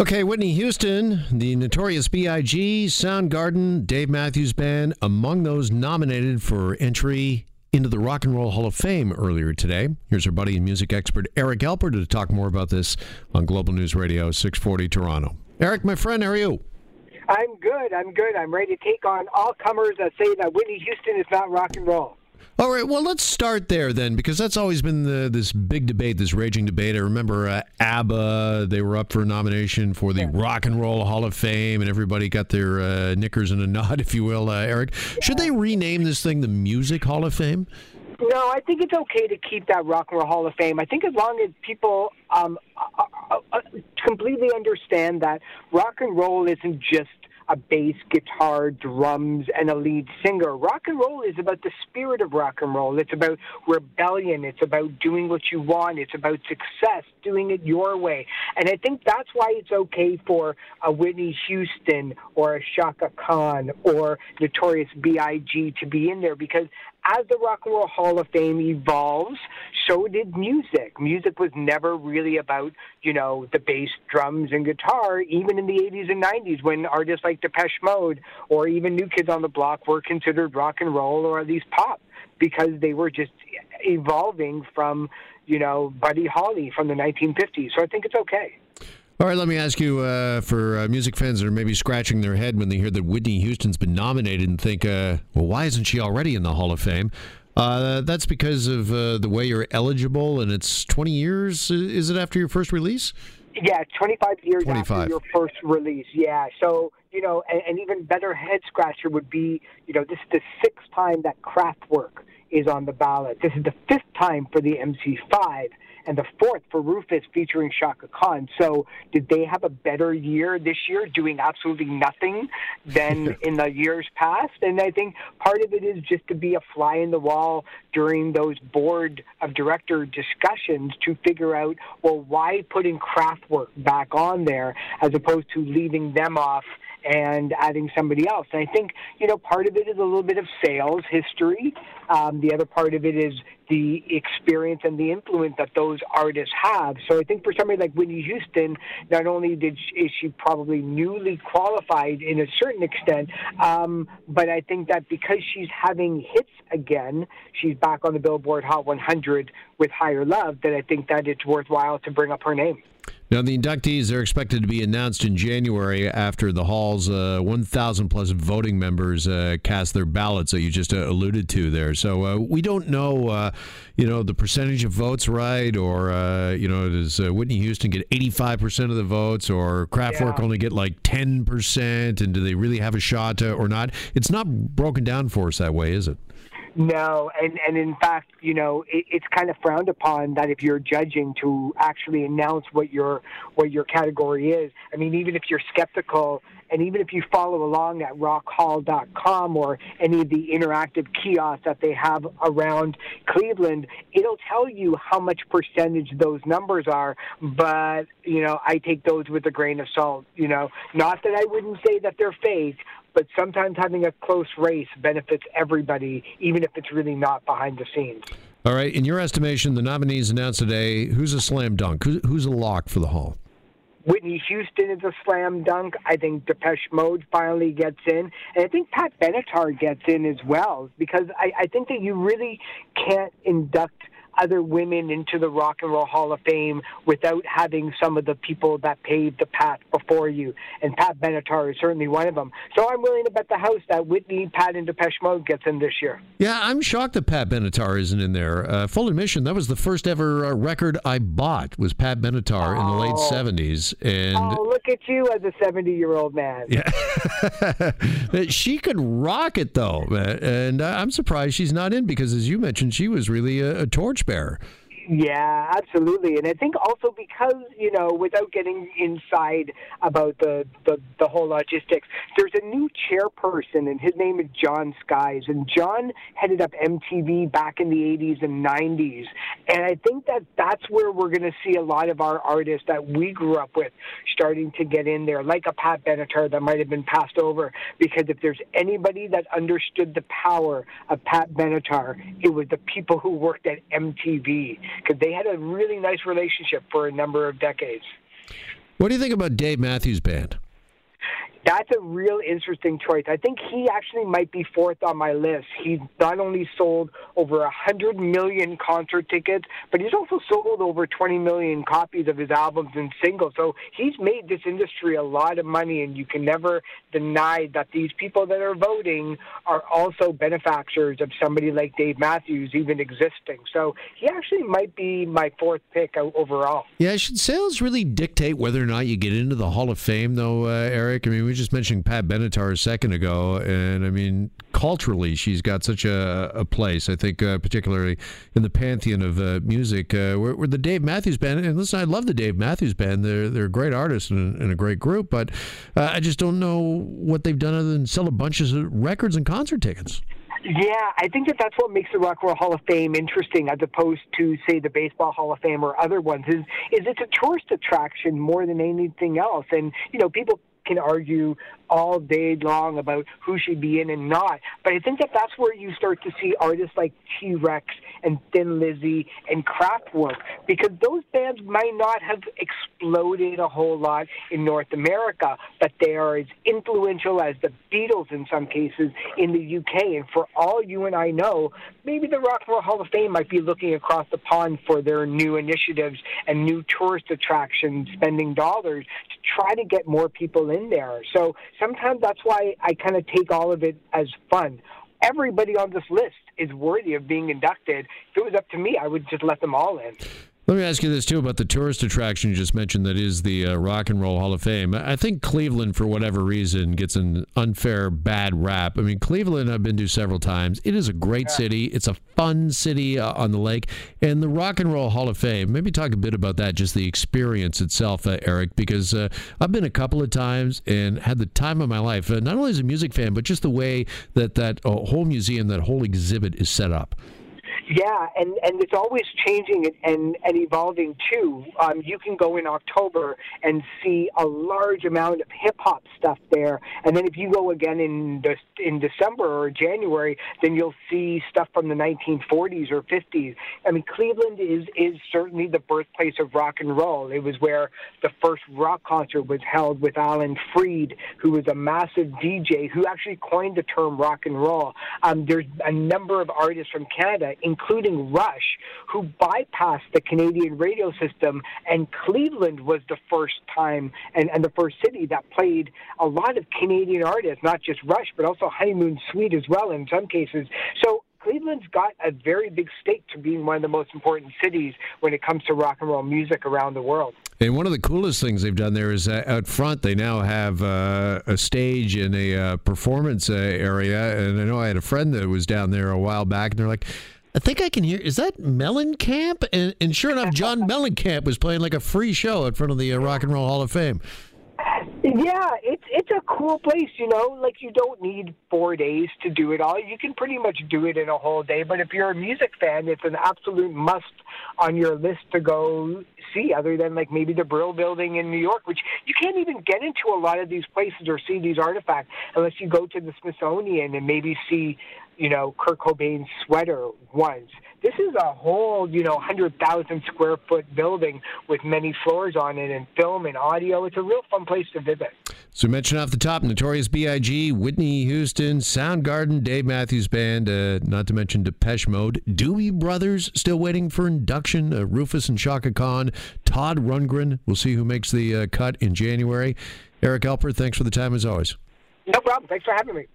Okay, Whitney Houston, the Notorious B.I.G., Soundgarden, Dave Matthews Band, among those nominated for entry into the Rock and Roll Hall of Fame earlier today. Here's our buddy and music expert Eric Alper to talk more about this on Global News Radio 640 Toronto. Eric, my friend, how are you? I'm good. I'm good. I'm ready to take on all comers that say that Whitney Houston is not rock and roll. All right, well, let's start there then, because that's always been the, this big debate, this raging debate. I remember uh, ABBA, they were up for a nomination for the yeah. Rock and Roll Hall of Fame, and everybody got their uh, knickers in a knot, if you will, uh, Eric. Yeah. Should they rename this thing the Music Hall of Fame? No, I think it's okay to keep that Rock and Roll Hall of Fame. I think as long as people um, uh, uh, uh completely understand that rock and roll isn't just a bass, guitar, drums, and a lead singer. Rock and roll is about the spirit of rock and roll. It's about rebellion. It's about doing what you want. It's about success, doing it your way. And I think that's why it's okay for a Whitney Houston or a Chaka Khan or Notorious B.I.G. to be in there because as the Rock and Roll Hall of Fame evolves, so did music. Music was never really about, you know, the bass, drums, and guitar, even in the 80s and 90s when artists like Depeche Mode or even New Kids on the Block were considered rock and roll or at least pop because they were just evolving from, you know, Buddy Holly from the 1950s. So I think it's okay. All right, let me ask you uh, for uh, music fans that are maybe scratching their head when they hear that Whitney Houston's been nominated and think, uh, well, why isn't she already in the Hall of Fame? Uh, that's because of uh, the way you're eligible, and it's 20 years. Is it after your first release? Yeah, 25 years 25. after your first release. Yeah, so you know, an, and even better head scratcher would be, you know, this is the sixth time that Kraftwerk is on the ballot. This is the fifth time for the MC5 and the fourth for Rufus featuring Chaka Khan. So, did they have a better year this year, doing absolutely nothing than in the years past? And I think part of it is just to be a fly in the wall during those board of director discussions to figure out, well, why putting Kraftwerk back on there as opposed to leaving them off and adding somebody else. And I think, you know, part of it is a little bit of sales history. Um, the other part of it is the experience and the influence that those artists have. So I think for somebody like Whitney Houston, not only did she, is she probably newly qualified in a certain extent, um, but I think that because she's having hits again, she's back on the Billboard Hot 100 with Higher Love, that I think that it's worthwhile to bring up her name. Now, the inductees are expected to be announced in January after the Hall's uh, 1,000 plus voting members uh, cast their ballots that you just uh, alluded to there. So uh, we don't know, uh, you know, the percentage of votes right, or uh, you know, does Whitney Houston get 85 percent of the votes, or Kraftwerk yeah. only get like 10 percent, and do they really have a shot or not? It's not broken down for us that way, is it? No, and and in fact, you know, it, it's kind of frowned upon that if you're judging to actually announce what your what your category is. I mean, even if you're skeptical, and even if you follow along at rockhall.com or any of the interactive kiosks that they have around Cleveland, it'll tell you how much percentage those numbers are. But you know, I take those with a grain of salt. You know, not that I wouldn't say that they're fake, but sometimes having a close race benefits everybody, even if it's really not behind the scenes. All right. In your estimation, the nominees announced today, who's a slam dunk? who's a lock for the Hall? Whitney Houston is a slam dunk. I think Depeche Mode finally gets in. And I think Pat Benatar gets in as well because I, I think that you really can't induct – other women into the Rock and Roll Hall of Fame without having some of the people that paved the path before you. And Pat Benatar is certainly one of them. So I'm willing to bet the house that Whitney, Pat, and Depeche Mode gets in this year. Yeah, I'm shocked that Pat Benatar isn't in there. Uh, full admission, that was the first ever uh, record I bought was Pat Benatar oh. in the late 70s. And oh, look at you as a 70 year old man. Yeah. she could rock it, though. And I'm surprised she's not in because, as you mentioned, she was really a, a torch bearer. Yeah, absolutely. And I think also because, you know, without getting inside about the, the, the whole logistics, there's a new chairperson, and his name is John Sykes. And John headed up MTV back in the 80s and 90s. And I think that that's where we're going to see a lot of our artists that we grew up with starting to get in there, like a Pat Benatar that might have been passed over. Because if there's anybody that understood the power of Pat Benatar, it was the people who worked at MTV because they had a really nice relationship for a number of decades. What do you think about Dave Matthews Band? That's a real interesting choice. I think he actually might be fourth on my list. He's not only sold over a hundred million concert tickets, but he's also sold over 20 million copies of his albums and singles. So he's made this industry a lot of money, and you can never deny that these people that are voting are also benefactors of somebody like Dave Matthews even existing. So he actually might be my fourth pick overall. Yeah, should sales really dictate whether or not you get into the Hall of Fame, though, uh, Eric? I mean, we just mentioned Pat Benatar a second ago, and I mean, culturally, she's got such a, a place. I think, uh, particularly in the pantheon of uh, music, uh, where, where, the Dave Matthews Band. And listen, I love the Dave Matthews Band. They're they're great artists and, and a great group, but uh, I just don't know what they've done other than sell a bunch of records and concert tickets. Yeah, I think that that's what makes the Rock and Roll Hall of Fame interesting, as opposed to say the Baseball Hall of Fame or other ones. Is is it's a tourist attraction more than anything else, and you know people can argue all day long about who should be in and not. But I think that that's where you start to see artists like T Rex and Thin Lizzy and Kraftwerk, because those bands might not have exploded a whole lot in North America, but they are as influential as the Beatles in some cases in the UK. And for all you and I know, maybe the Rock and Roll Hall of Fame might be looking across the pond for their new initiatives and new tourist attractions, spending dollars to try to get more people in there. So sometimes that's why I kind of take all of it as fun. Everybody on this list is worthy of being inducted. If it was up to me, I would just let them all in. Let me ask you this too about the tourist attraction you just mentioned that is the uh, Rock and Roll Hall of Fame. I think Cleveland, for whatever reason, gets an unfair bad rap. I mean, Cleveland I've been to several times. It is a great yeah. city. It's a fun city uh, on the lake. And the Rock and Roll Hall of Fame, maybe talk a bit about that, just the experience itself, uh, Eric, because uh, I've been a couple of times and had the time of my life, uh, not only as a music fan, but just the way that that uh, whole museum, that whole exhibit is set up. Yeah, and, and it's always changing and, and evolving too. Um, you can go in October and see a large amount of hip hop stuff there, and then if you go again in de- in December or January, then you'll see stuff from the 1940s or 50s. I mean, Cleveland is is certainly the birthplace of rock and roll. It was where the first rock concert was held with Alan Freed, who was a massive DJ who actually coined the term rock and roll. Um, there's a number of artists from Canada, including Rush, who bypassed the Canadian radio system, and Cleveland was the first time and, and the first city that played a lot of Canadian artists, not just Rush, but also Honeymoon Suite as well in some cases. So Cleveland's got a very big stake to being one of the most important cities when it comes to rock and roll music around the world. And one of the coolest things they've done there is uh, out front, they now have uh, a stage in a uh, performance uh, area. And I know I had a friend that was down there a while back, and they're like, I think I can hear. Is that Mellencamp? And, and sure enough, John Mellencamp was playing like a free show in front of the uh, Rock and Roll Hall of Fame. Yeah, it's it's a cool place, you know. Like you don't need four days to do it all. You can pretty much do it in a whole day. But if you're a music fan, it's an absolute must on your list to go see. Other than like maybe the Brill Building in New York, which you can't even get into a lot of these places or see these artifacts unless you go to the Smithsonian and maybe see you know, Kurt Cobain's sweater once. This is a whole, you know, 100,000 square foot building with many floors on it and film and audio. It's a real fun place to visit. So, mention off the top Notorious B.I.G., Whitney Houston, Soundgarden, Dave Matthews Band, uh, not to mention Depeche Mode, Doobie Brothers still waiting for induction, uh, Rufus and Chaka Khan, Todd Rundgren. We'll see who makes the uh, cut in January. Eric Alper, thanks for the time as always. No problem. Thanks for having me.